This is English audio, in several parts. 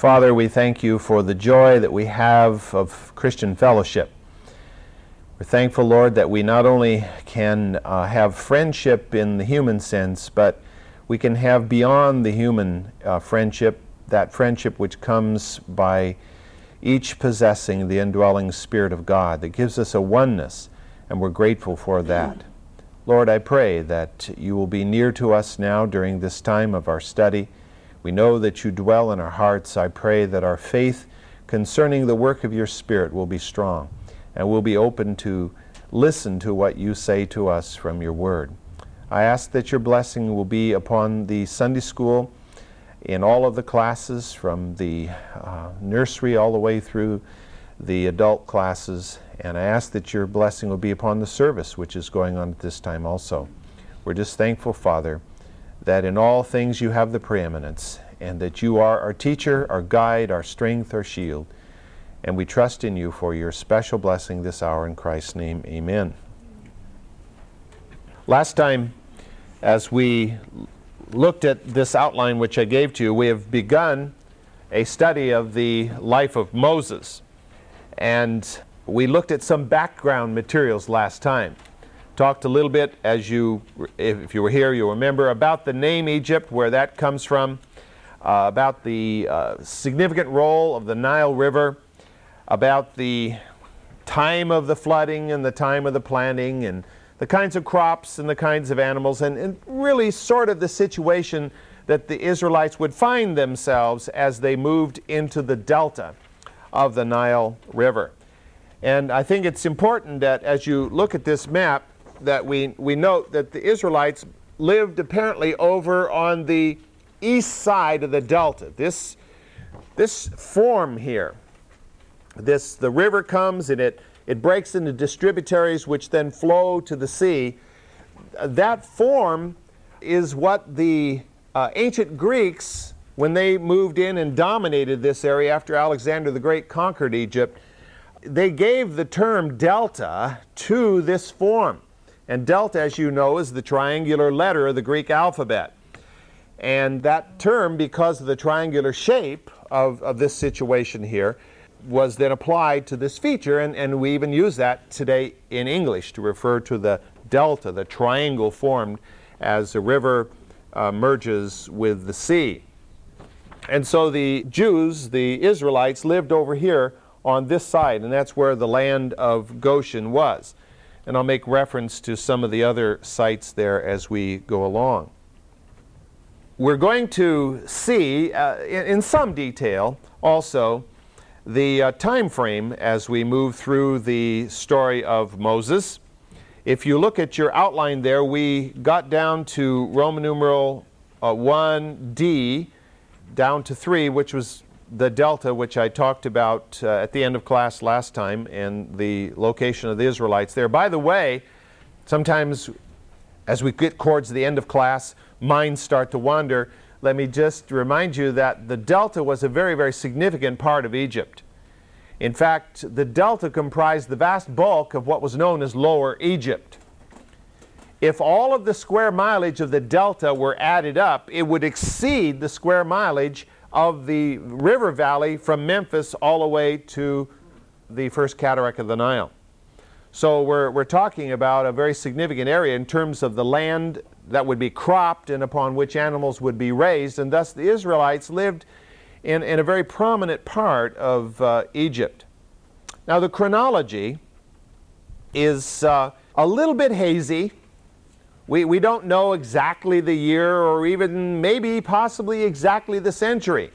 Father, we thank you for the joy that we have of Christian fellowship. We're thankful, Lord, that we not only can uh, have friendship in the human sense, but we can have beyond the human uh, friendship, that friendship which comes by each possessing the indwelling Spirit of God that gives us a oneness, and we're grateful for that. Lord, I pray that you will be near to us now during this time of our study. We know that you dwell in our hearts. I pray that our faith concerning the work of your Spirit will be strong and we'll be open to listen to what you say to us from your word. I ask that your blessing will be upon the Sunday school in all of the classes from the uh, nursery all the way through the adult classes and I ask that your blessing will be upon the service which is going on at this time also. We're just thankful, Father, that in all things you have the preeminence, and that you are our teacher, our guide, our strength, our shield. And we trust in you for your special blessing this hour in Christ's name. Amen. Last time, as we looked at this outline which I gave to you, we have begun a study of the life of Moses. And we looked at some background materials last time. Talked a little bit, as you, if you were here, you'll remember, about the name Egypt, where that comes from, uh, about the uh, significant role of the Nile River, about the time of the flooding and the time of the planting, and the kinds of crops and the kinds of animals, and, and really sort of the situation that the Israelites would find themselves as they moved into the delta of the Nile River. And I think it's important that as you look at this map, that we, we note that the Israelites lived apparently over on the east side of the delta. This, this form here, this, the river comes and it, it breaks into distributaries which then flow to the sea. That form is what the uh, ancient Greeks, when they moved in and dominated this area after Alexander the Great conquered Egypt, they gave the term delta to this form. And delta, as you know, is the triangular letter of the Greek alphabet. And that term, because of the triangular shape of, of this situation here, was then applied to this feature, and, and we even use that today in English to refer to the delta, the triangle formed as the river uh, merges with the sea. And so the Jews, the Israelites, lived over here on this side, and that's where the land of Goshen was. And I'll make reference to some of the other sites there as we go along. We're going to see uh, in, in, some detail also the uh, time frame as we move through the story of Moses. If you look at your outline there, we got down to Roman numeral uh, 1D down to 3, which was the delta, which I talked about uh, at the end of class last time, and the location of the Israelites there. By the way, sometimes as we get towards the end of class, minds start to wander. Let me just remind you that the delta was a very, very significant part of Egypt. In fact, the delta comprised the vast bulk of what was known as Lower Egypt. If all of the square mileage of the delta were added up, it would exceed the square mileage of the river valley from Memphis all the way to the first cataract of the Nile. So we're, we're talking about a very significant area in terms of the land that would be cropped and upon which animals would be raised, and thus the Israelites lived in, in a very prominent part of uh, Egypt. Now, the chronology is uh, a little bit hazy we, we don't know exactly the year or even maybe possibly exactly the century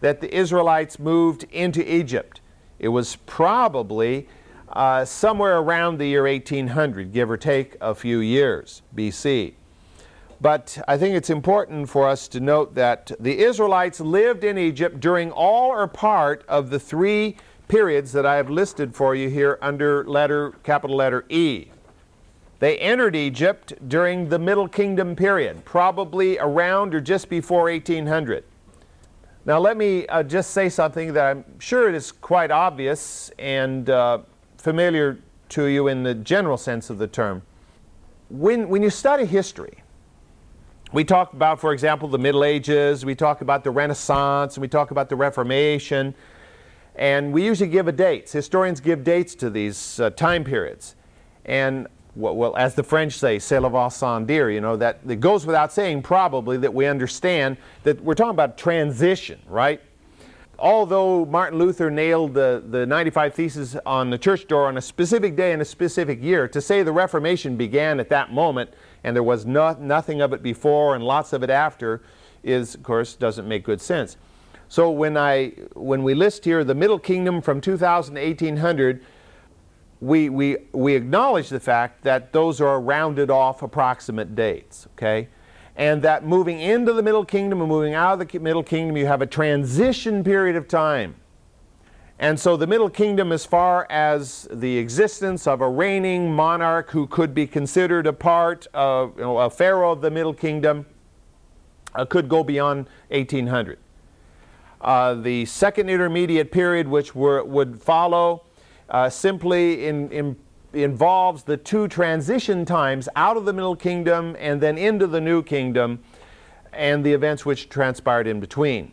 that the Israelites moved into Egypt. It was probably uh, somewhere around the year 1800, give or take a few years BC. But I think it's important for us to note that the Israelites lived in Egypt during all or part of the three periods that I have listed for you here under letter capital letter E. They entered Egypt during the Middle Kingdom period, probably around or just before 1800. Now, let me uh, just say something that I'm sure is quite obvious and uh, familiar to you in the general sense of the term. When, when you study history, we talk about, for example, the Middle Ages, we talk about the Renaissance, and we talk about the Reformation, and we usually give a dates. Historians give dates to these uh, time periods. And well, as the French say, c'est va sans dire, you know, that it goes without saying probably that we understand that we're talking about transition, right? Although Martin Luther nailed the, the 95 Theses on the church door on a specific day in a specific year, to say the Reformation began at that moment and there was no, nothing of it before and lots of it after is, of course, doesn't make good sense. So when, I, when we list here the Middle Kingdom from 2000 to 1800, we, we, we acknowledge the fact that those are rounded off approximate dates, okay? And that moving into the Middle Kingdom and moving out of the Middle Kingdom, you have a transition period of time. And so the Middle Kingdom, as far as the existence of a reigning monarch who could be considered a part of you know, a pharaoh of the Middle Kingdom, uh, could go beyond 1800. Uh, the second intermediate period, which were, would follow, uh, simply in, in, involves the two transition times out of the Middle Kingdom and then into the New Kingdom and the events which transpired in between.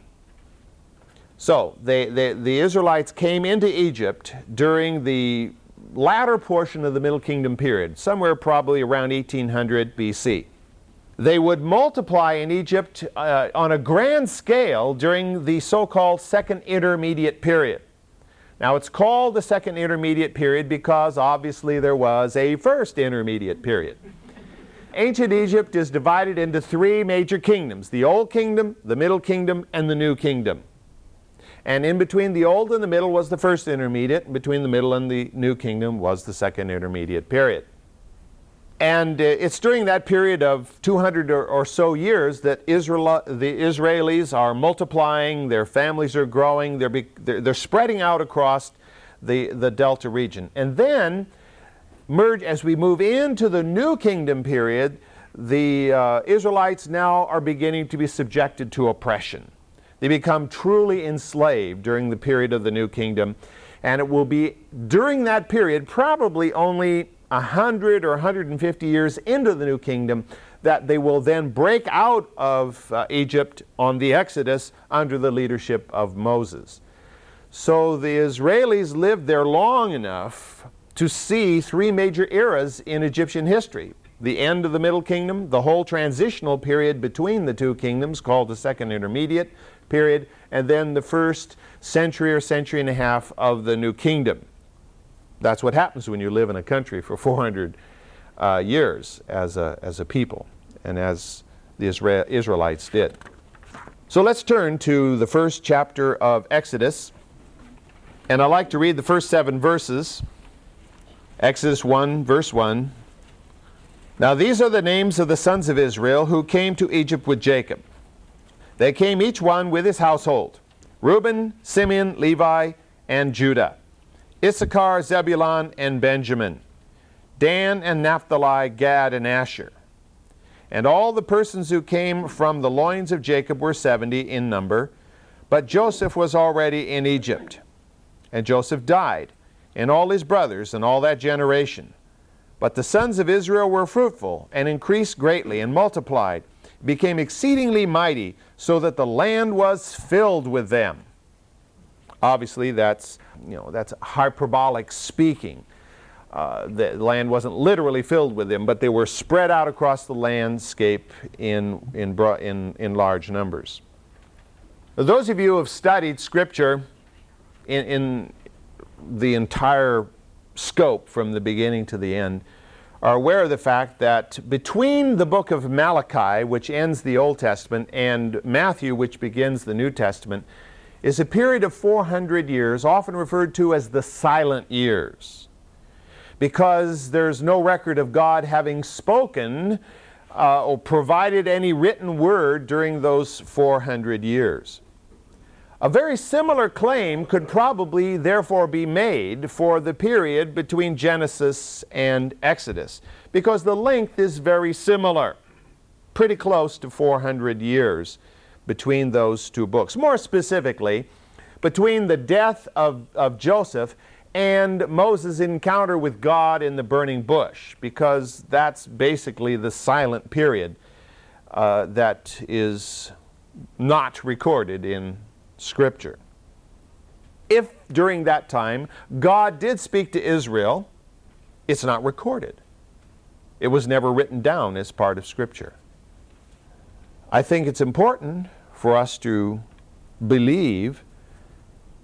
So, they, they, the Israelites came into Egypt during the latter portion of the Middle Kingdom period, somewhere probably around 1800 BC. They would multiply in Egypt uh, on a grand scale during the so called Second Intermediate Period. Now, it's called the Second Intermediate Period because obviously there was a First Intermediate Period. Ancient Egypt is divided into three major kingdoms the Old Kingdom, the Middle Kingdom, and the New Kingdom. And in between the Old and the Middle was the First Intermediate, and between the Middle and the New Kingdom was the Second Intermediate Period. And uh, it's during that period of 200 or, or so years that Israel, the Israelis are multiplying, their families are growing, they're, be, they're, they're, spreading out across the, the Delta region. And then, merge, as we move into the New Kingdom period, the uh, Israelites now are beginning to be subjected to oppression. They become truly enslaved during the period of the New Kingdom. And it will be during that period, probably only 100 or 150 years into the new kingdom that they will then break out of uh, Egypt on the Exodus under the leadership of Moses. So the Israelis lived there long enough to see three major eras in Egyptian history the end of the Middle Kingdom, the whole transitional period between the two kingdoms, called the Second Intermediate period, and then the first century or century and a half of the New Kingdom. That's what happens when you live in a country for 400 uh, years as a, as a people, and as the Israel, Israelites did. So let's turn to the first chapter of Exodus, and I'd like to read the first seven verses. Exodus 1, verse 1. Now these are the names of the sons of Israel who came to Egypt with Jacob. They came each one with his household Reuben, Simeon, Levi, and Judah. Issachar, Zebulun, and Benjamin, Dan and Naphtali, Gad and Asher. And all the persons who came from the loins of Jacob were seventy in number, but Joseph was already in Egypt. And Joseph died, and all his brothers, and all that generation. But the sons of Israel were fruitful, and increased greatly, and multiplied, became exceedingly mighty, so that the land was filled with them. Obviously, that's, you know, that's hyperbolic speaking. Uh, the land wasn't literally filled with them, but they were spread out across the landscape in, in, in, in large numbers. Those of you who have studied Scripture in, in the entire scope from the beginning to the end are aware of the fact that between the book of Malachi, which ends the Old Testament, and Matthew, which begins the New Testament, is a period of 400 years, often referred to as the silent years, because there's no record of God having spoken uh, or provided any written word during those 400 years. A very similar claim could probably therefore be made for the period between Genesis and Exodus, because the length is very similar, pretty close to 400 years between those two books. More specifically, between the death of, of Joseph and Moses' encounter with God in the burning bush, because that's basically the silent period uh, that is not recorded in Scripture. If during that time God did speak to Israel, it's not recorded. It was never written down as part of Scripture. I think it's important for us to believe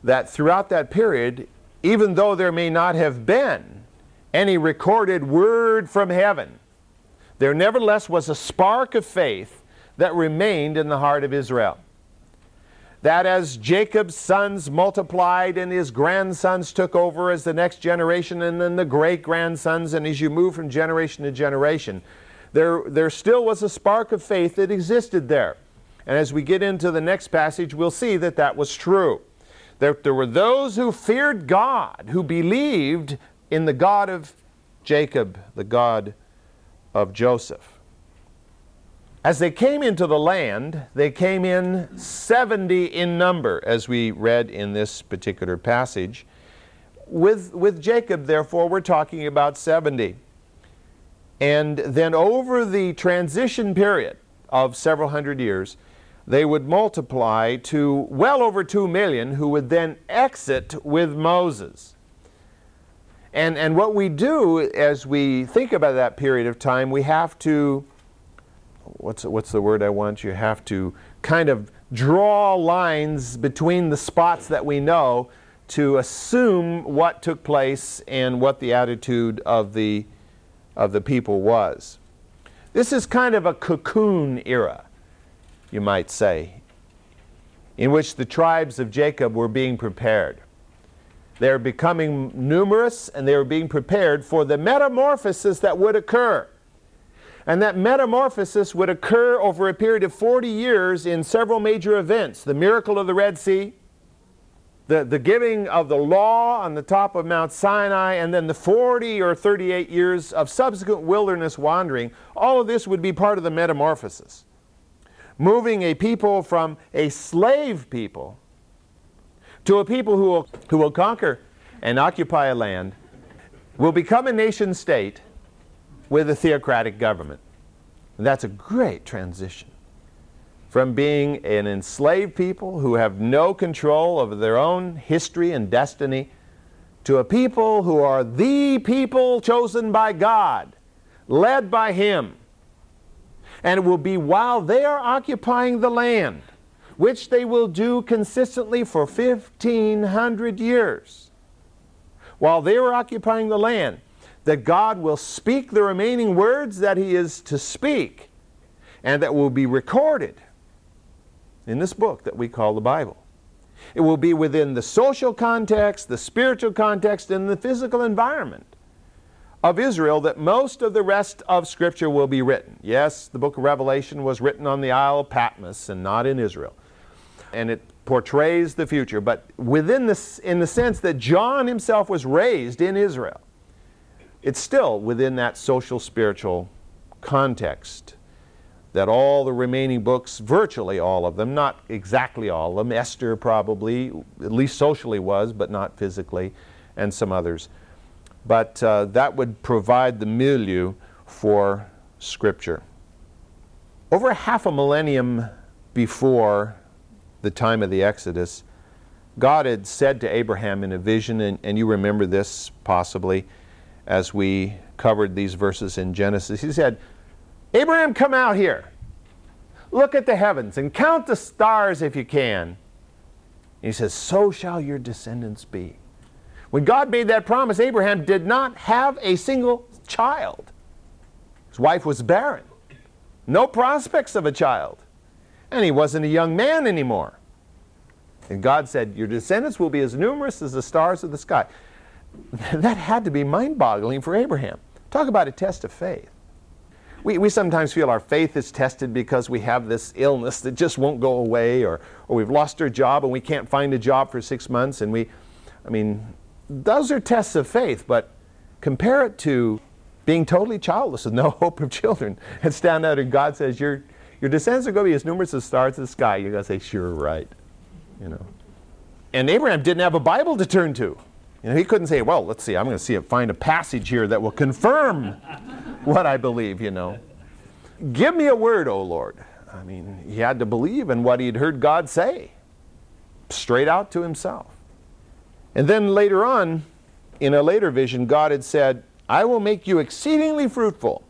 that throughout that period, even though there may not have been any recorded word from heaven, there nevertheless was a spark of faith that remained in the heart of Israel. That as Jacob's sons multiplied and his grandsons took over as the next generation, and then the great grandsons, and as you move from generation to generation, there, there still was a spark of faith that existed there. And as we get into the next passage, we'll see that that was true. That there were those who feared God, who believed in the God of Jacob, the God of Joseph. As they came into the land, they came in 70 in number, as we read in this particular passage. With, with Jacob, therefore, we're talking about 70. And then over the transition period of several hundred years, they would multiply to well over 2 million who would then exit with Moses. And, and what we do as we think about that period of time, we have to, what's, what's the word I want? You have to kind of draw lines between the spots that we know to assume what took place and what the attitude of the, of the people was. This is kind of a cocoon era you might say, in which the tribes of Jacob were being prepared. They were becoming numerous and they were being prepared for the metamorphosis that would occur. And that metamorphosis would occur over a period of 40 years in several major events the miracle of the Red Sea, the, the giving of the law on the top of Mount Sinai, and then the 40 or 38 years of subsequent wilderness wandering. All of this would be part of the metamorphosis moving a people from a slave people to a people who will, who will conquer and occupy a land, will become a nation state with a theocratic government. And that's a great transition from being an enslaved people who have no control over their own history and destiny to a people who are the people chosen by God, led by Him, and it will be while they are occupying the land, which they will do consistently for 1,500 years. While they are occupying the land, that God will speak the remaining words that He is to speak, and that will be recorded in this book that we call the Bible. It will be within the social context, the spiritual context, and the physical environment of Israel that most of the rest of Scripture will be written. Yes, the book of Revelation was written on the Isle of Patmos and not in Israel. And it portrays the future, but within this, in the sense that John himself was raised in Israel, it's still within that social spiritual context that all the remaining books, virtually all of them, not exactly all of them, Esther probably, at least socially was, but not physically, and some others, but uh, that would provide the milieu for Scripture. Over half a millennium before the time of the Exodus, God had said to Abraham in a vision, and, and you remember this possibly as we covered these verses in Genesis. He said, Abraham, come out here. Look at the heavens and count the stars if you can. And he says, So shall your descendants be. When God made that promise, Abraham did not have a single child. His wife was barren, no prospects of a child, and he wasn't a young man anymore. And God said, Your descendants will be as numerous as the stars of the sky. That had to be mind boggling for Abraham. Talk about a test of faith. We, we sometimes feel our faith is tested because we have this illness that just won't go away, or, or we've lost our job and we can't find a job for six months, and we, I mean, those are tests of faith, but compare it to being totally childless with no hope of children and stand out and God says, Your, your descendants are going to be as numerous as stars in the sky. You're going to say, Sure, right. You know. And Abraham didn't have a Bible to turn to. You know, he couldn't say, Well, let's see, I'm going to see it, find a passage here that will confirm what I believe, you know. Give me a word, O Lord. I mean, he had to believe in what he'd heard God say, straight out to himself. And then later on, in a later vision, God had said, I will make you exceedingly fruitful,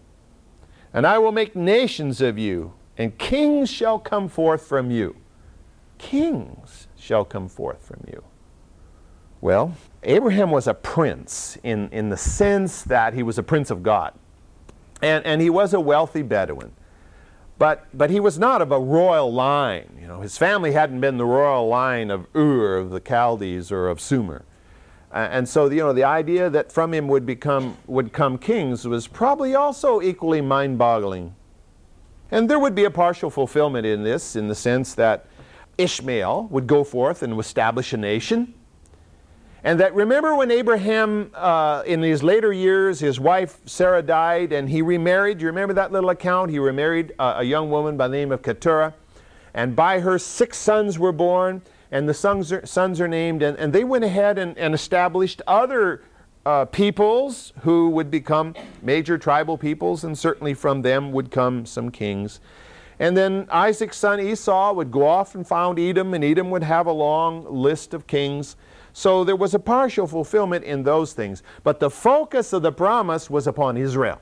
and I will make nations of you, and kings shall come forth from you. Kings shall come forth from you. Well, Abraham was a prince in, in the sense that he was a prince of God. And, and he was a wealthy Bedouin. But, but he was not of a royal line. You know, his family hadn't been the royal line of Ur of the Chaldees or of Sumer. And so, you know, the idea that from him would, become, would come kings was probably also equally mind boggling. And there would be a partial fulfillment in this, in the sense that Ishmael would go forth and establish a nation. And that remember when Abraham, uh, in his later years, his wife Sarah died and he remarried. Do you remember that little account? He remarried a, a young woman by the name of Keturah. And by her, six sons were born, and the sons are, sons are named. And, and they went ahead and, and established other uh, peoples who would become major tribal peoples, and certainly from them would come some kings. And then Isaac's son Esau would go off and found Edom, and Edom would have a long list of kings. So there was a partial fulfillment in those things. But the focus of the promise was upon Israel.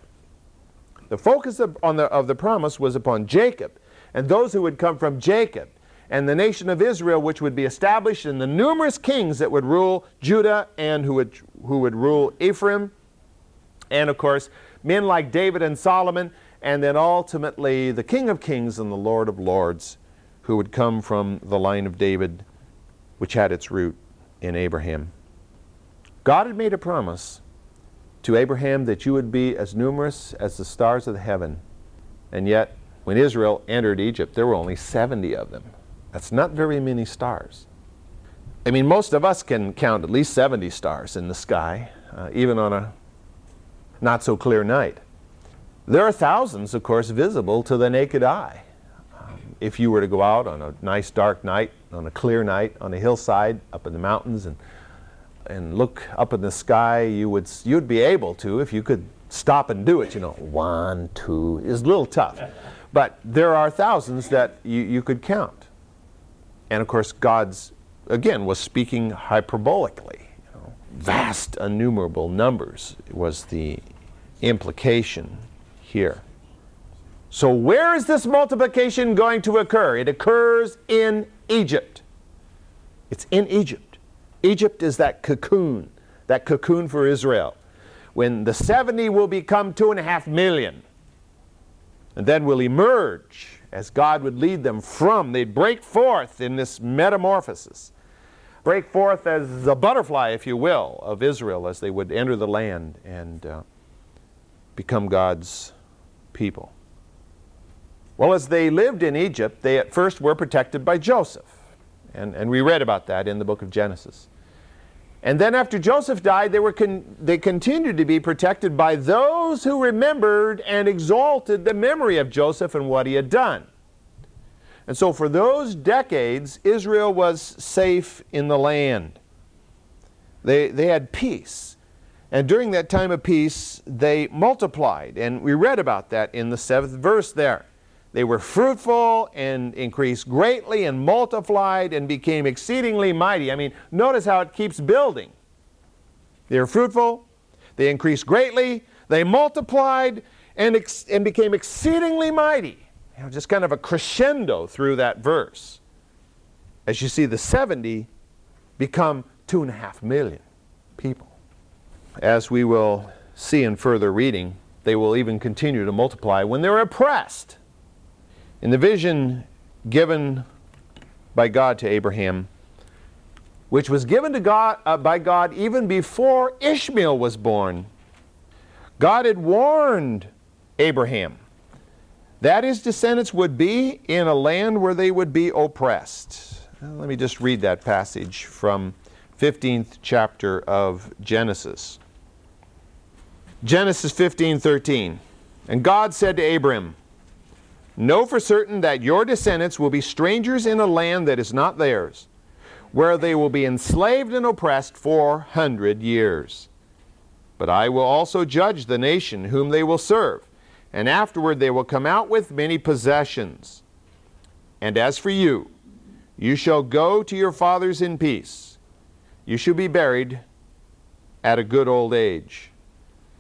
The focus of, on the, of the promise was upon Jacob and those who would come from Jacob and the nation of Israel, which would be established, and the numerous kings that would rule Judah and who would, who would rule Ephraim. And of course, men like David and Solomon, and then ultimately the King of Kings and the Lord of Lords, who would come from the line of David, which had its root in Abraham. God had made a promise to Abraham that you would be as numerous as the stars of the heaven. And yet, when Israel entered Egypt, there were only 70 of them. That's not very many stars. I mean, most of us can count at least 70 stars in the sky, uh, even on a not so clear night. There are thousands, of course, visible to the naked eye if you were to go out on a nice dark night, on a clear night, on a hillside up in the mountains and, and look up in the sky, you would, you'd be able to if you could stop and do it. You know, one, two is a little tough. But there are thousands that you, you could count. And of course, God's, again, was speaking hyperbolically. You know, vast, innumerable numbers was the implication here. So, where is this multiplication going to occur? It occurs in Egypt. It's in Egypt. Egypt is that cocoon, that cocoon for Israel. When the 70 will become two and a half million, and then will emerge as God would lead them from, they'd break forth in this metamorphosis. Break forth as a butterfly, if you will, of Israel as they would enter the land and uh, become God's people. Well, as they lived in Egypt, they at first were protected by Joseph. And, and we read about that in the book of Genesis. And then after Joseph died, they, were con- they continued to be protected by those who remembered and exalted the memory of Joseph and what he had done. And so for those decades, Israel was safe in the land. They, they had peace. And during that time of peace, they multiplied. And we read about that in the seventh verse there. They were fruitful and increased greatly and multiplied and became exceedingly mighty. I mean, notice how it keeps building. They were fruitful, they increased greatly, they multiplied and, ex- and became exceedingly mighty. You know, just kind of a crescendo through that verse. As you see, the 70 become two and a half million people. As we will see in further reading, they will even continue to multiply when they're oppressed in the vision given by God to Abraham, which was given to God, uh, by God even before Ishmael was born, God had warned Abraham that his descendants would be in a land where they would be oppressed. let me just read that passage from 15th chapter of Genesis. Genesis 15:13. And God said to Abram, Know for certain that your descendants will be strangers in a land that is not theirs, where they will be enslaved and oppressed four hundred years. But I will also judge the nation whom they will serve, and afterward they will come out with many possessions. And as for you, you shall go to your fathers in peace. You shall be buried at a good old age.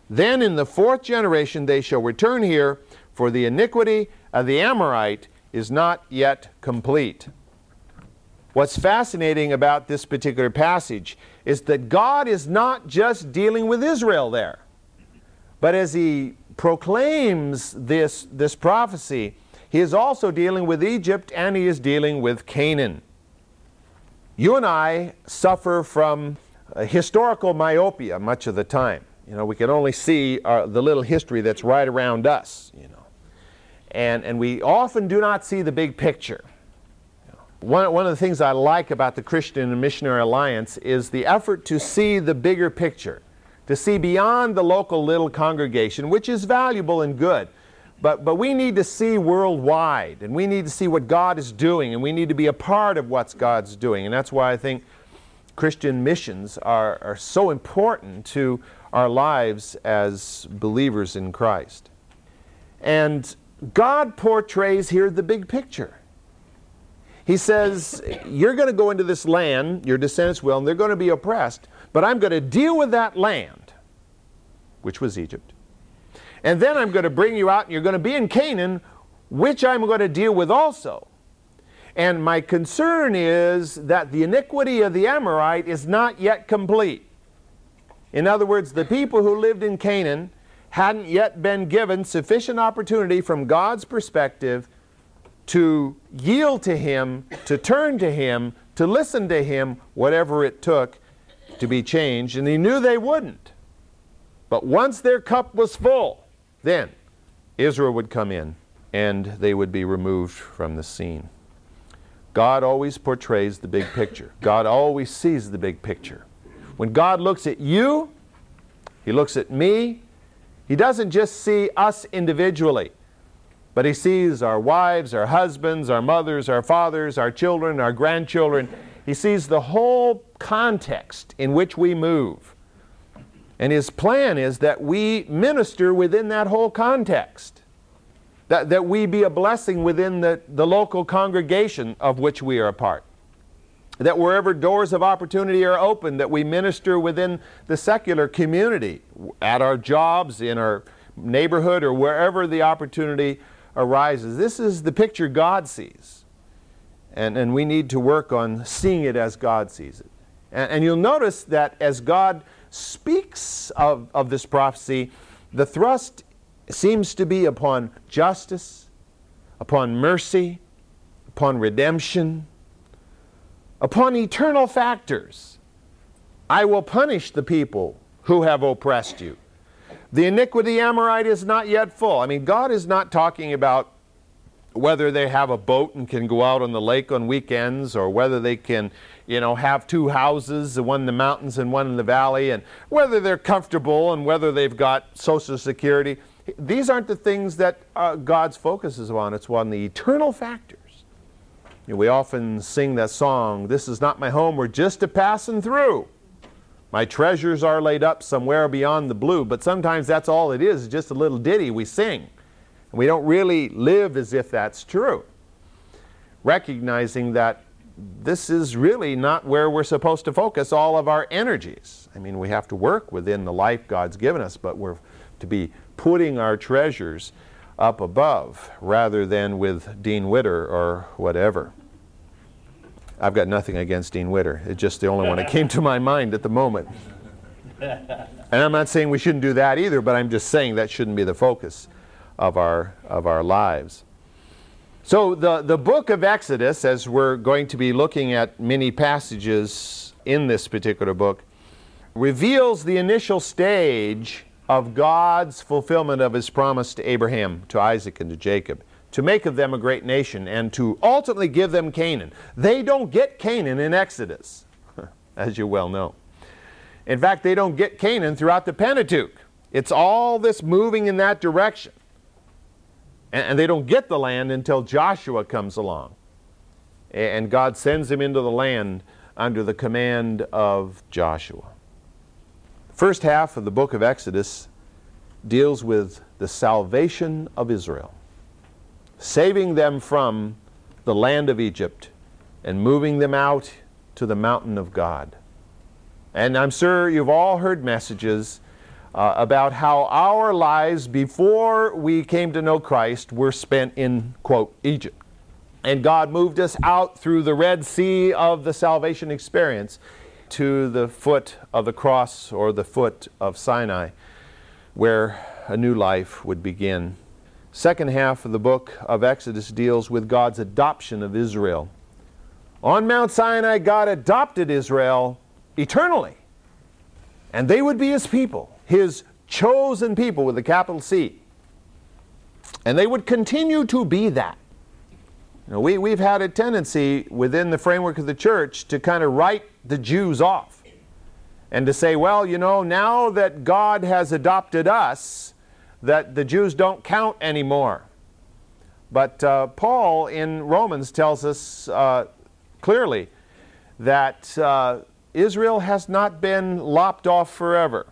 Then in the fourth generation they shall return here, for the iniquity of the Amorite is not yet complete. What's fascinating about this particular passage is that God is not just dealing with Israel there, but as he proclaims this, this prophecy, he is also dealing with Egypt and he is dealing with Canaan. You and I suffer from historical myopia much of the time. You know, we can only see our, uh, the little history that's right around us, you know. And, and we often do not see the big picture. One, one of the things I like about the Christian and Missionary Alliance is the effort to see the bigger picture, to see beyond the local little congregation, which is valuable and good. But, but we need to see worldwide, and we need to see what God is doing, and we need to be a part of what God's doing. And that's why I think Christian missions are, are so important to our lives as believers in Christ. And God portrays here the big picture. He says, You're going to go into this land, your descendants will, and they're going to be oppressed, but I'm going to deal with that land, which was Egypt. And then I'm going to bring you out, and you're going to be in Canaan, which I'm going to deal with also. And my concern is that the iniquity of the Amorite is not yet complete. In other words, the people who lived in Canaan hadn't yet been given sufficient opportunity from God's perspective to yield to Him, to turn to Him, to listen to Him, whatever it took to be changed, and He knew they wouldn't. But once their cup was full, then Israel would come in and they would be removed from the scene. God always portrays the big picture. God always sees the big picture. When God looks at you, He looks at me, He doesn't just see us individually. But he sees our wives, our husbands, our mothers, our fathers, our children, our grandchildren. He sees the whole context in which we move. And his plan is that we minister within that whole context. That, that we be a blessing within the, the local congregation of which we are a part. That wherever doors of opportunity are open, that we minister within the secular community, at our jobs, in our neighborhood, or wherever the opportunity arises. This is the picture God sees. And, and we need to work on seeing it as God sees it. And, and you'll notice that as God speaks of, of this prophecy, the thrust seems to be upon justice, upon mercy, upon redemption, upon eternal factors. I will punish the people who have oppressed you. The iniquity Amorite is not yet full. I mean, God is not talking about whether they have a boat and can go out on the lake on weekends or whether they can, you know, have two houses, one in the mountains and one in the valley, and whether they're comfortable and whether they've got Social Security. These aren't the things that uh, God's focus is on. It's on the eternal factors. You know, we often sing that song, This is not my home, we're just a passing through. My treasures are laid up somewhere beyond the blue, but sometimes that's all it is, just a little ditty we sing. And we don't really live as if that's true. Recognizing that this is really not where we're supposed to focus all of our energies. I mean, we have to work within the life God's given us, but we're to be putting our treasures up above rather than with Dean Witter or whatever. I've got nothing against Dean Witter. It's just the only one that came to my mind at the moment. And I'm not saying we shouldn't do that either, but I'm just saying that shouldn't be the focus of our, of our lives. So, the, the book of Exodus, as we're going to be looking at many passages in this particular book, reveals the initial stage of God's fulfillment of his promise to Abraham, to Isaac, and to Jacob to make of them a great nation and to ultimately give them Canaan. They don't get Canaan in Exodus, as you well know. In fact, they don't get Canaan throughout the Pentateuch. It's all this moving in that direction. And, they don't get the land until Joshua comes along. And God sends them into the land under the command of Joshua. First half of the book of Exodus deals with the salvation of Israel, saving them from the land of Egypt and moving them out to the mountain of God. And I'm sure you've all heard messages uh, about how our lives before we came to know Christ were spent in, quote, Egypt. And God moved us out through the Red Sea of the salvation experience to the foot of the cross or the foot of Sinai, where a new life would begin. Second half of the book of Exodus deals with God's adoption of Israel. On Mount Sinai, God adopted Israel eternally, and they would be his people, his chosen people with a capital C. And they would continue to be that. You know, we, we've had a tendency within the framework of the church to kind of write the Jews off and to say, well, you know, now that God has adopted us, that the Jews don't count anymore. But uh, Paul in Romans tells us uh, clearly that uh, Israel has not been lopped off forever.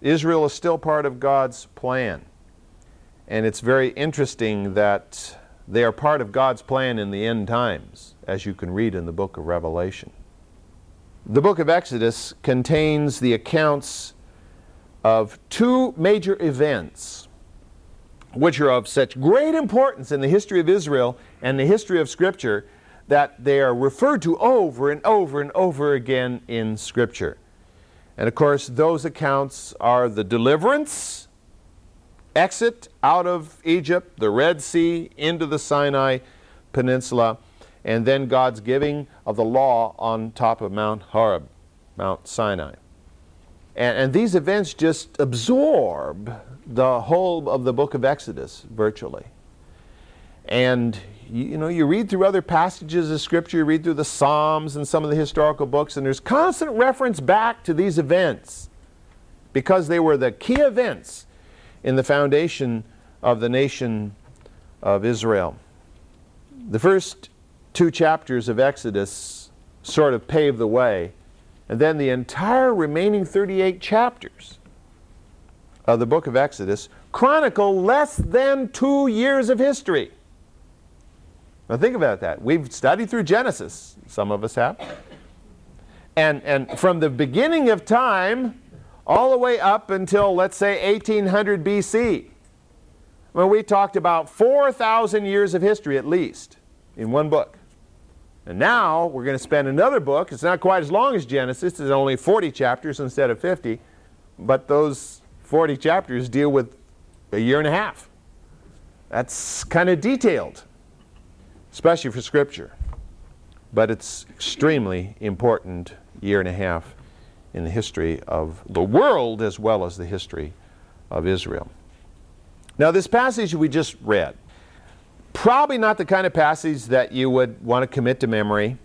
Israel is still part of God's plan. And it's very interesting that they are part of God's plan in the end times, as you can read in the book of Revelation. The book of Exodus contains the accounts of two major events which are of such great importance in the history of Israel and the history of Scripture that they are referred to over and over and over again in Scripture. And of course, those accounts are the deliverance exit out of Egypt, the Red Sea, into the Sinai Peninsula, and then God's giving of the law on top of Mount Horeb, Mount Sinai. And, and these events just absorb the whole of the book of Exodus virtually. And you, you, know, you read through other passages of Scripture, you read through the Psalms and some of the historical books, and there's constant reference back to these events because they were the key events in the foundation of the nation of Israel. The first two chapters of Exodus sort of pave the way, and then the entire remaining 38 chapters of the book of Exodus chronicle less than two years of history. Now think about that. We've studied through Genesis, some of us have. And, and from the beginning of time all the way up until, let's say, 1800 BC, when we talked about 4,000 years of history at least in one book. And now we're going to spend another book. It's not quite as long as Genesis, it's only 40 chapters instead of 50, but those 40 chapters deal with a year and a half. That's kind of detailed, especially for Scripture. But it's extremely important year and a half in the history of the world as well as the history of Israel. Now, this passage we just read, probably not the kind of passage that you would want to commit to memory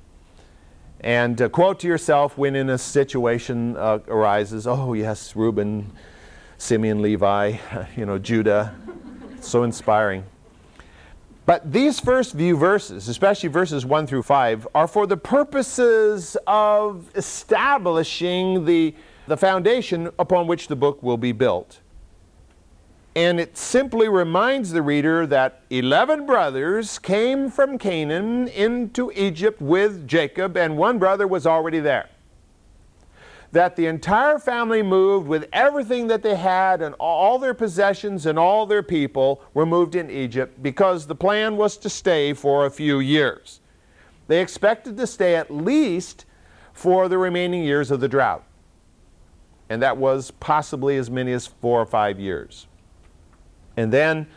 and uh, quote to yourself when in a situation uh, arises, oh, yes, Reuben, Simeon, Levi, you know, Judah. so inspiring. But these first few verses, especially verses 1 through 5, are for the purposes of establishing the, the foundation upon which the book will be built. And it simply reminds the reader that 11 brothers came from Canaan into Egypt with Jacob, and one brother was already there that the entire family moved with everything that they had and all their possessions and all their people were moved in Egypt because the plan was to stay for a few years. They expected to stay at least for the remaining years of the drought. And that was possibly as many as four or five years. And then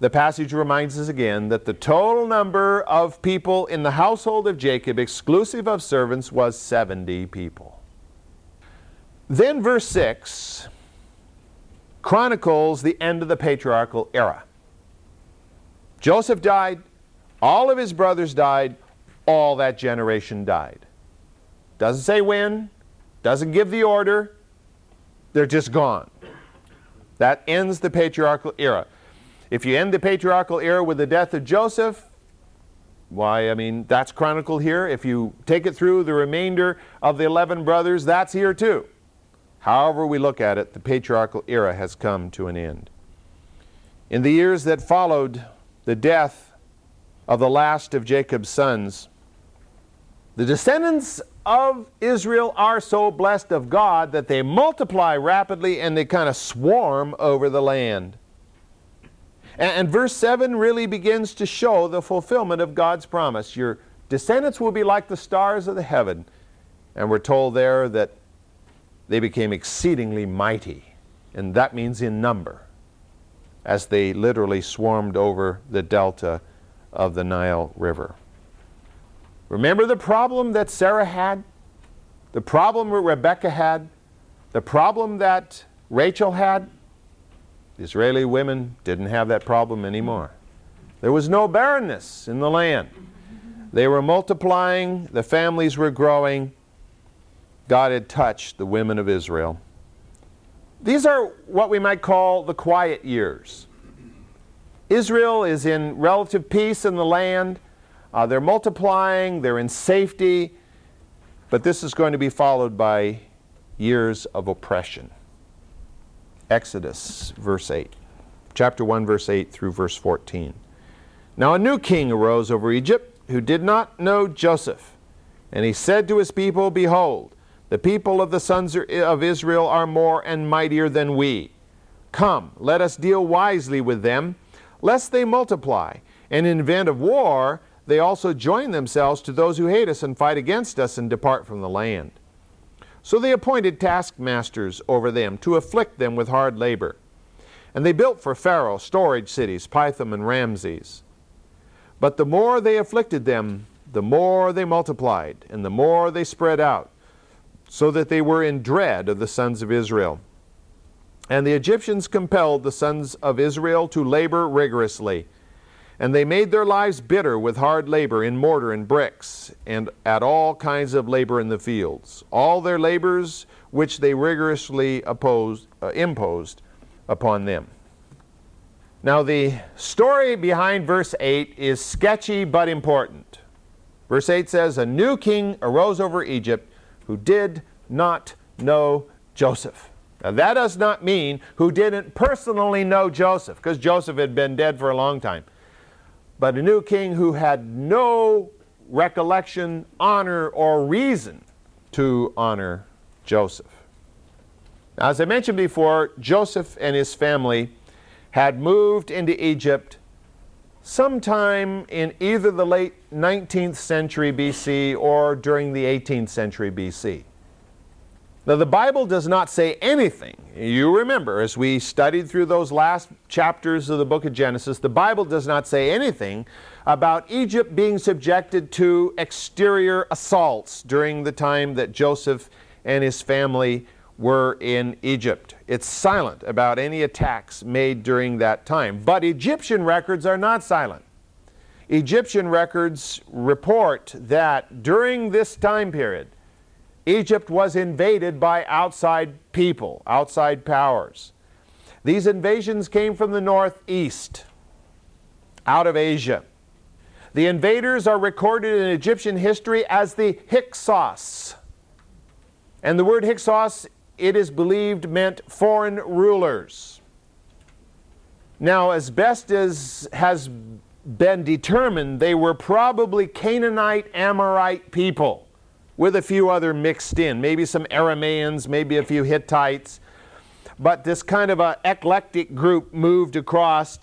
the passage reminds us again that the total number of people in the household of Jacob, exclusive of servants, was 70 people. Then verse 6 chronicles the end of the patriarchal era. Joseph died, all of his brothers died, all that generation died. Doesn't say when, doesn't give the order, they're just gone. That ends the patriarchal era. If you end the patriarchal era with the death of Joseph, why, I mean, that's chronicled here. If you take it through the remainder of the 11 brothers, that's here too. However, we look at it, the patriarchal era has come to an end. In the years that followed the death of the last of Jacob's sons, the descendants of Israel are so blessed of God that they multiply rapidly and they kind of swarm over the land. And, and, verse 7 really begins to show the fulfillment of God's promise. Your descendants will be like the stars of the heaven. And we're told there that they became exceedingly mighty. And that means in number, as they literally swarmed over the delta of the Nile River. Remember the problem that Sarah had? The problem that Rebecca had? The problem that Rachel had? The Israeli women didn't have that problem anymore. There was no barrenness in the land. They were multiplying, the families were growing. God had touched the women of Israel. These are what we might call the quiet years. Israel is in relative peace in the land. Uh, they're multiplying, they're in safety, but this is going to be followed by years of oppression. Exodus, verse 8. Chapter 1, verse 8 through verse 14. Now a new king arose over Egypt who did not know Joseph. And he said to his people, Behold, the people of the sons er, of Israel are more and mightier than we. Come, let us deal wisely with them, lest they multiply. And in event of war, they also join themselves to those who hate us and fight against us and depart from the land. So they appointed taskmasters over them to afflict them with hard labor. And they built for Pharaoh storage cities, Pithom and Ramses. But the more they afflicted them, the more they multiplied, and the more they spread out, so that they were in dread of the sons of Israel. And the Egyptians compelled the sons of Israel to labor rigorously and they made their lives bitter with hard labor in mortar and bricks, and at all kinds of labor in the fields. All their labors which they rigorously opposed, uh, imposed upon them. Now, the story behind verse 8 is sketchy but important. Verse 8 says, A new king arose over Egypt who did not know Joseph. Now, that does not mean who didn't personally know Joseph, because Joseph had been dead for a long time but a new king who had no recollection, honor, or reason to honor Joseph. Now, as I mentioned before, Joseph and his family had moved into Egypt sometime in either the late 19th century BC or during the 18th century BC. Now, the Bible does not say anything. You remember, as we studied through those last chapters of the book of Genesis, the Bible does not say anything about Egypt being subjected to exterior assaults during the time that Joseph and his family were in Egypt. It's silent about any attacks made during that time. But Egyptian records are not silent. Egyptian records report that during this time period, Egypt was invaded by outside people, outside powers. These invasions came from the northeast, out of Asia. The invaders are recorded in Egyptian history as the Hyksos. And the word Hyksos, it is believed, meant foreign rulers. Now, as best as has been determined, they were probably Canaanite Amorite people with a few other mixed in, maybe some Aramaeans, maybe a few Hittites. But this kind of an eclectic group moved across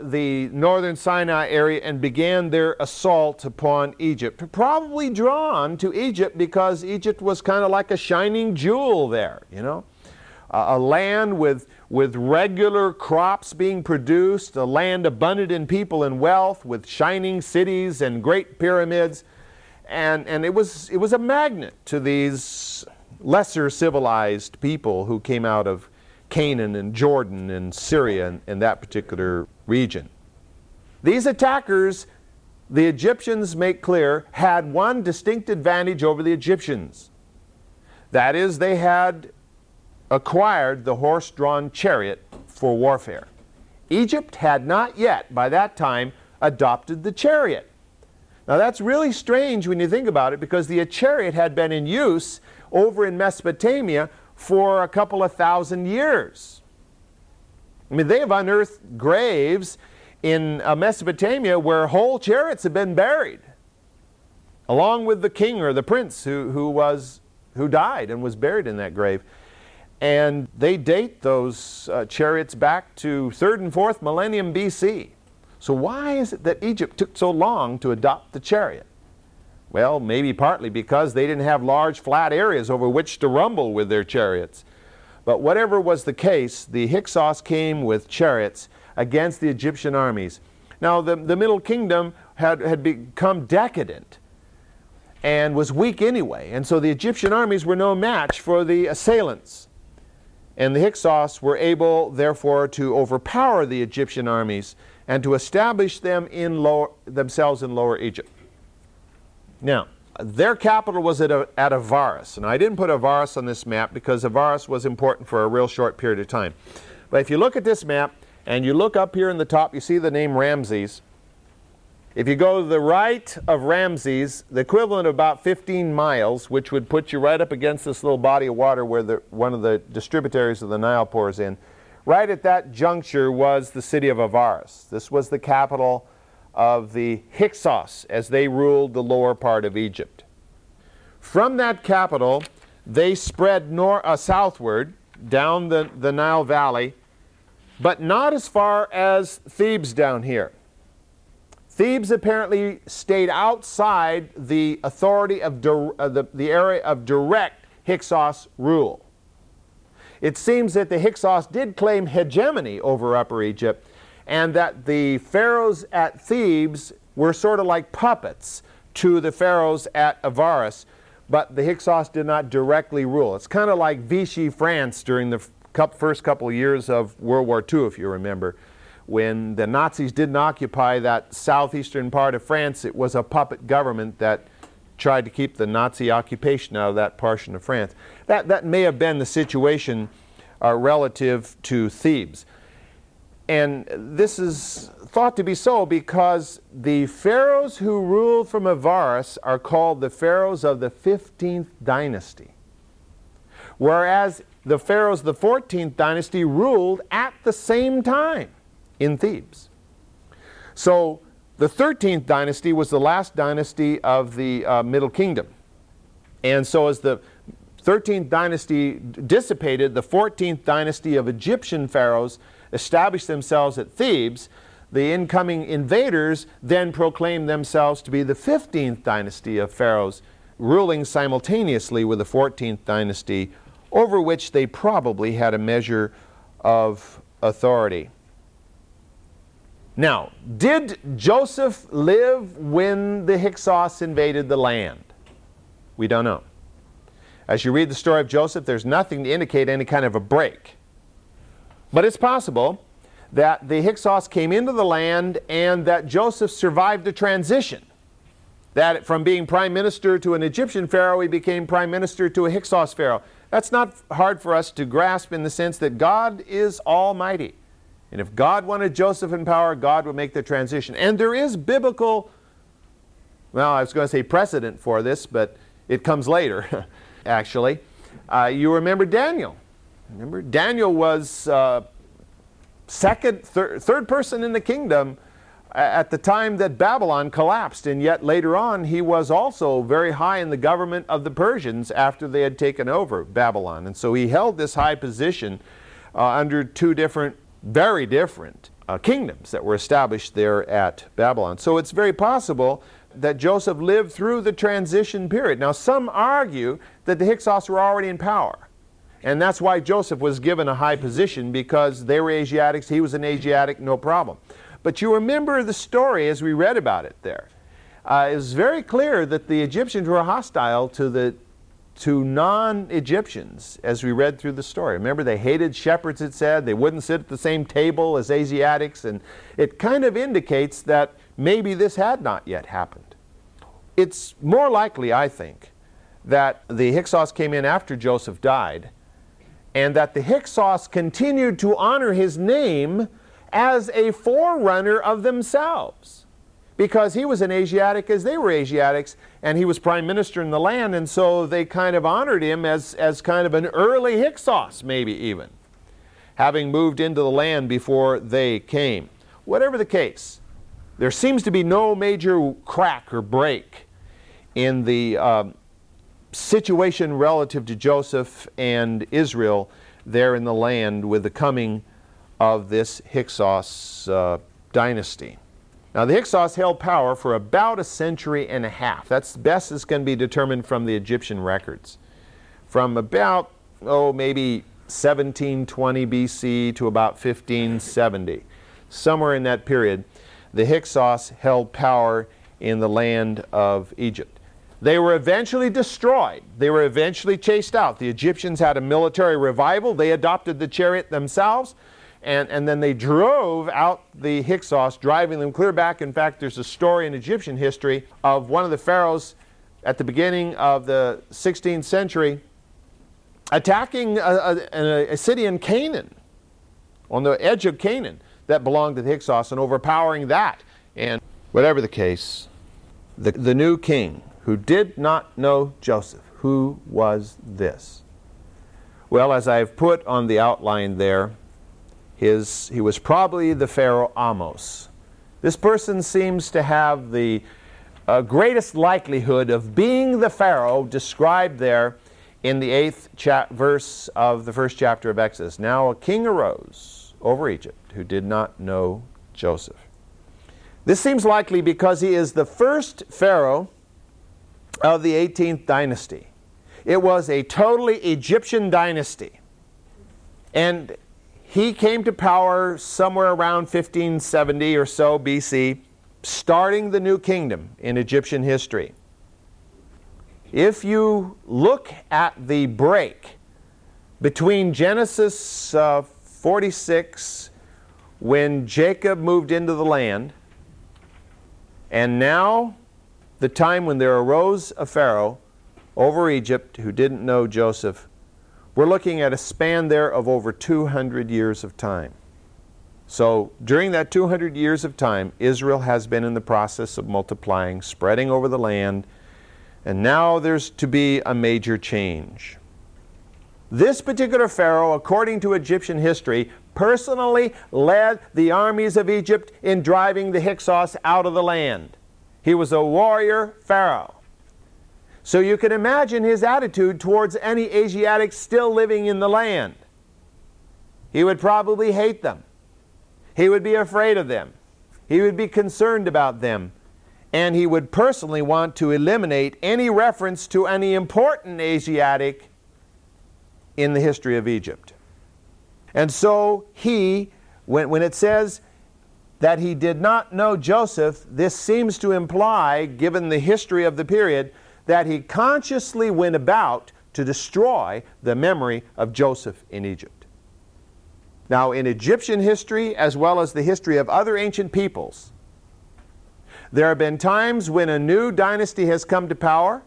the northern Sinai area and began their assault upon Egypt. Probably drawn to Egypt because Egypt was kind of like a shining jewel there, you know. Uh, a land with, with regular crops being produced, a land abundant in people and wealth, with shining cities and great pyramids and, and it, was, it was a magnet to these lesser civilized people who came out of Canaan and Jordan and Syria and, and that particular region. These attackers, the Egyptians make clear, had one distinct advantage over the Egyptians. That is, they had acquired the horse drawn chariot for warfare. Egypt had not yet, by that time, adopted the chariot. Now that's really strange when you think about it because the chariot had been in use over in Mesopotamia for a couple of thousand years. I mean, they have unearthed graves in uh, Mesopotamia where whole chariots have been buried, along with the king or the prince who, who, was, who died and was buried in that grave. And they date those uh, chariots back to 3rd and 4th millennium BC. So, why is it that Egypt took so long to adopt the chariot? Well, maybe partly because they didn't have large flat areas over which to rumble with their chariots. But whatever was the case, the Hyksos came with chariots against the Egyptian armies. Now, the, the Middle Kingdom had, had become decadent and was weak anyway, and so the Egyptian armies were no match for the assailants. And the Hyksos were able, therefore, to overpower the Egyptian armies and to establish them in lower, themselves in Lower Egypt. Now, their capital was at, at Avaris. And I didn't put Avaris on this map because Avaris was important for a real short period of time. But if you look at this map and you look up here in the top, you see the name Ramses. If you go to the right of Ramses, the equivalent of about 15 miles, which would put you right up against this little body of water where the, one of the distributaries of the Nile pours in, right at that juncture was the city of Avaris. This was the capital of the Hyksos as they ruled the lower part of Egypt. From that capital, they spread nor- uh, southward down the, the Nile Valley, but not as far as Thebes down here. Thebes apparently stayed outside the authority of di- uh, the, the area of direct Hyksos rule. It seems that the Hyksos did claim hegemony over Upper Egypt, and that the pharaohs at Thebes were sort of like puppets to the pharaohs at Avaris, but the Hyksos did not directly rule. It's kind of like Vichy France during the first couple of years of World War II, if you remember. When the Nazis didn't occupy that southeastern part of France, it was a puppet government that tried to keep the Nazi occupation out of that portion of France. That, that may have been the situation uh, relative to Thebes. And this is thought to be so because the pharaohs who ruled from Avaris are called the pharaohs of the 15th dynasty. Whereas the pharaohs of the 14th dynasty ruled at the same time in Thebes. So the 13th dynasty was the last dynasty of the uh, Middle Kingdom. And so as the 13th dynasty dissipated, the 14th dynasty of Egyptian pharaohs established themselves at Thebes, the incoming invaders then proclaimed themselves to be the 15th dynasty of pharaohs, ruling simultaneously with the 14th dynasty, over which they probably had a measure of authority. Now, did Joseph live when the Hyksos invaded the land? We don't know. As you read the story of Joseph, there's nothing to indicate any kind of a break. But it's possible that the Hyksos came into the land and that Joseph survived the transition. That from being prime minister to an Egyptian pharaoh, he became prime minister to a Hyksos pharaoh. That's not hard for us to grasp in the sense that God is almighty. And if God wanted Joseph in power, God would make the transition. And there is biblical, well, I was going to say precedent for this, but it comes later, actually. Uh, you remember Daniel. Remember, Daniel was uh, second, thir- third person in the kingdom at the time that Babylon collapsed, and yet later on he was also very high in the government of the Persians after they had taken over Babylon. And so he held this high position uh, under two different, very different uh, kingdoms that were established there at Babylon. So it's very possible that Joseph lived through the transition period. Now, some argue that the Hyksos were already in power. And that's why Joseph was given a high position because they were Asiatics, he was an Asiatic, no problem. But you remember the story as we read about it there. Uh, it was very clear that the Egyptians were hostile to the to non-Egyptians as we read through the story. Remember, they hated shepherds, it said. They wouldn't sit at the same table as Asiatics. And it kind of indicates that maybe this had not yet happened. It's more likely, I think, that the Hyksos came in after Joseph died and that the Hyksos continued to honor his name as a forerunner of themselves. because he was an Asiatic as they were Asiatics, and he was prime minister in the land, and so they kind of honored him as, as kind of an early Hyksos, maybe even, having moved into the land before they came. Whatever the case, there seems to be no major crack or break in the uh, situation relative to Joseph and Israel there in the land with the coming of this Hyksos uh, dynasty. Now, the Hyksos held power for about a century and a half. That's the best as can be determined from the Egyptian records. From about, oh, maybe 1720 BC to about 1570. Somewhere in that period, the Hyksos held power in the land of Egypt. They were eventually destroyed. They were eventually chased out. The Egyptians had a military revival. They adopted the chariot themselves and, and then they drove out the Hyksos, driving them clear back. In fact, there's a story in Egyptian history of one of the pharaohs at the beginning of the 16th century attacking a, a, a city in Canaan, on the edge of Canaan, that belonged to the Hyksos, and overpowering that. And whatever the case, the, the new king who did not know Joseph, who was this? Well, as I've put on the outline there, his, he was probably the Pharaoh Ahmose. This person seems to have the uh, greatest likelihood of being the Pharaoh described there in the eighth cha- verse of the first chapter of Exodus. Now a king arose over Egypt who did not know Joseph. This seems likely because he is the first Pharaoh of the 18th dynasty. It was a totally Egyptian dynasty. And he came to power somewhere around 1570 or so BC, starting the new kingdom in Egyptian history. If you look at the break between Genesis uh, 46, when Jacob moved into the land, and now the time when there arose a Pharaoh over Egypt who didn't know Joseph, we're looking at a span there of over 200 years of time. So during that 200 years of time, Israel has been in the process of multiplying, spreading over the land, and now there's to be a major change. This particular Pharaoh, according to Egyptian history, personally led the armies of Egypt in driving the Hyksos out of the land. He was a warrior Pharaoh. So you can imagine his attitude towards any Asiatics still living in the land. He would probably hate them. He would be afraid of them. He would be concerned about them. And he would personally want to eliminate any reference to any important Asiatic in the history of Egypt. And so he, when, when it says that he did not know Joseph, this seems to imply, given the history of the period, that he consciously went about to destroy the memory of Joseph in Egypt. Now, in Egyptian history, as well as the history of other ancient peoples, there have been times when a new dynasty has come to power,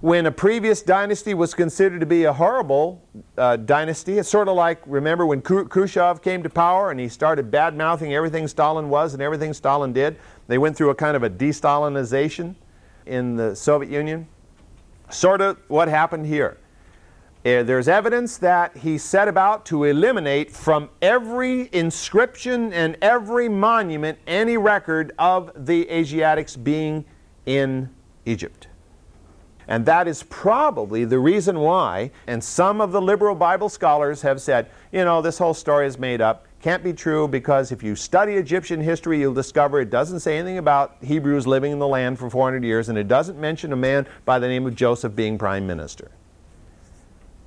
when a previous dynasty was considered to be a horrible uh, dynasty. It's sort of like, remember when Khrushchev came to power and he started bad mouthing everything Stalin was and everything Stalin did? They went through a kind of a de Stalinization in the Soviet Union. Sort of what happened here. Uh, there's evidence that he set about to eliminate from every inscription and every monument any record of the Asiatics being in Egypt. And that is probably the reason why, and some of the liberal Bible scholars have said, you know, this whole story is made up can't be true because if you study Egyptian history, you'll discover it doesn't say anything about Hebrews living in the land for 400 years, and it doesn't mention a man by the name of Joseph being prime minister.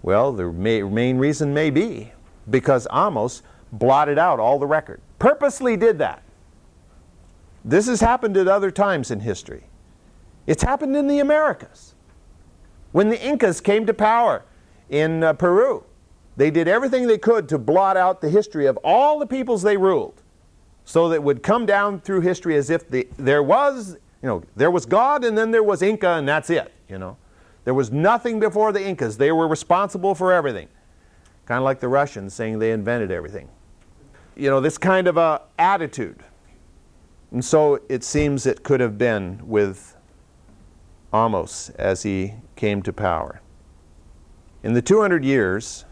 Well, the main reason may be because Ahmose blotted out all the record. Purposely did that. This has happened at other times in history. It's happened in the Americas. When the Incas came to power in uh, Peru, they did everything they could to blot out the history of all the peoples they ruled so that it would come down through history as if the, there was, you know, there was God and then there was Inca and that's it, you know. There was nothing before the Incas. They were responsible for everything. Kind of like the Russians saying they invented everything. You know, this kind of a attitude And so it seems it could have been with Ahmose as he came to power. In the 200 years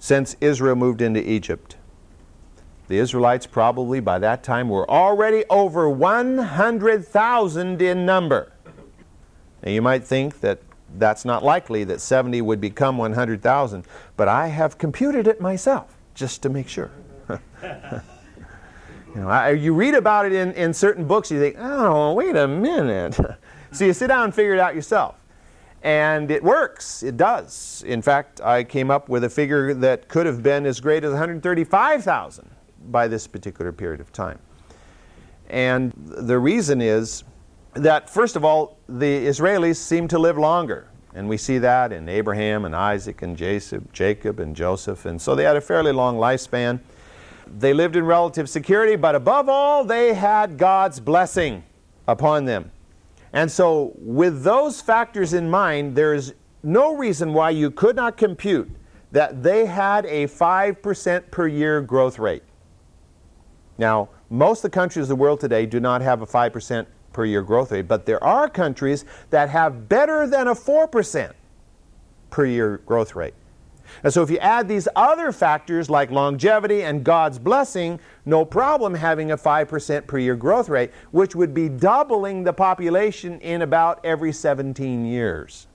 since Israel moved into Egypt, the Israelites probably by that time were already over 100,000 in number. Now you might think that that's not likely that 70 would become 100,000, but I have computed it myself just to make sure. you, know, I, you read about it in, in certain books, you think, oh, wait a minute. so you sit down and figure it out yourself. And it works. It does. In fact, I came up with a figure that could have been as great as 135,000 by this particular period of time. And the reason is that, first of all, the Israelis seem to live longer. And we see that in Abraham and Isaac and Jacob and Joseph. And so they had a fairly long lifespan. They lived in relative security, but above all, they had God's blessing upon them. And so, with those factors in mind, there is no reason why you could not compute that they had a 5% per year growth rate. Now, most of the countries of the world today do not have a 5% per year growth rate, but there are countries that have better than a 4% per year growth rate. And so if you add these other factors like longevity and God's blessing, no problem having a 5% per year growth rate, which would be doubling the population in about every 17 years.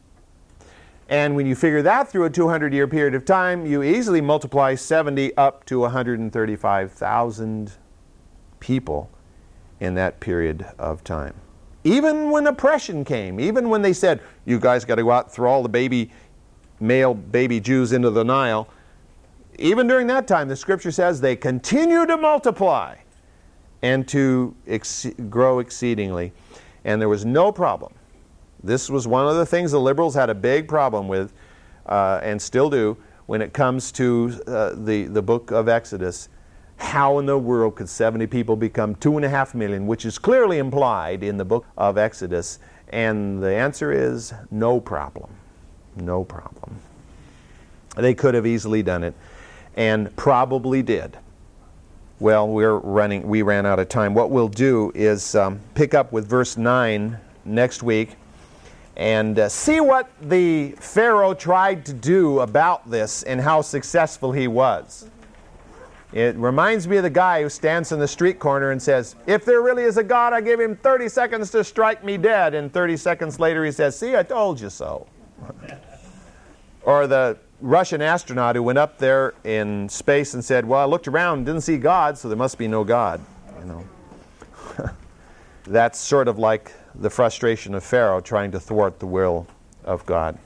And when you figure that through a 200 year period of time, you easily multiply 70 up to 135,000 people in that period of time. Even when oppression came, even when they said, you guys got to go out and throw all the baby male baby Jews into the Nile. Even during that time, the scripture says they continue to multiply and to ex- grow exceedingly. And there was no problem. This was one of the things the liberals had a big problem with, uh, and still do, when it comes to uh, the, the book of Exodus. How in the world could 70 people become two and a half million, which is clearly implied in the book of Exodus? And the answer is no problem no problem. They could have easily done it and probably did. Well, we're running, we ran out of time. What we'll do is um, pick up with verse 9 next week and uh, see what the Pharaoh tried to do about this and how successful he was. It reminds me of the guy who stands in the street corner and says, If there really is a God, I give him 30 seconds to strike me dead. And 30 seconds later he says, See, I told you so. or the Russian astronaut who went up there in space and said, "Well, I looked around, didn't see God, so there must be no God." You know, that's sort of like the frustration of Pharaoh trying to thwart the will of God.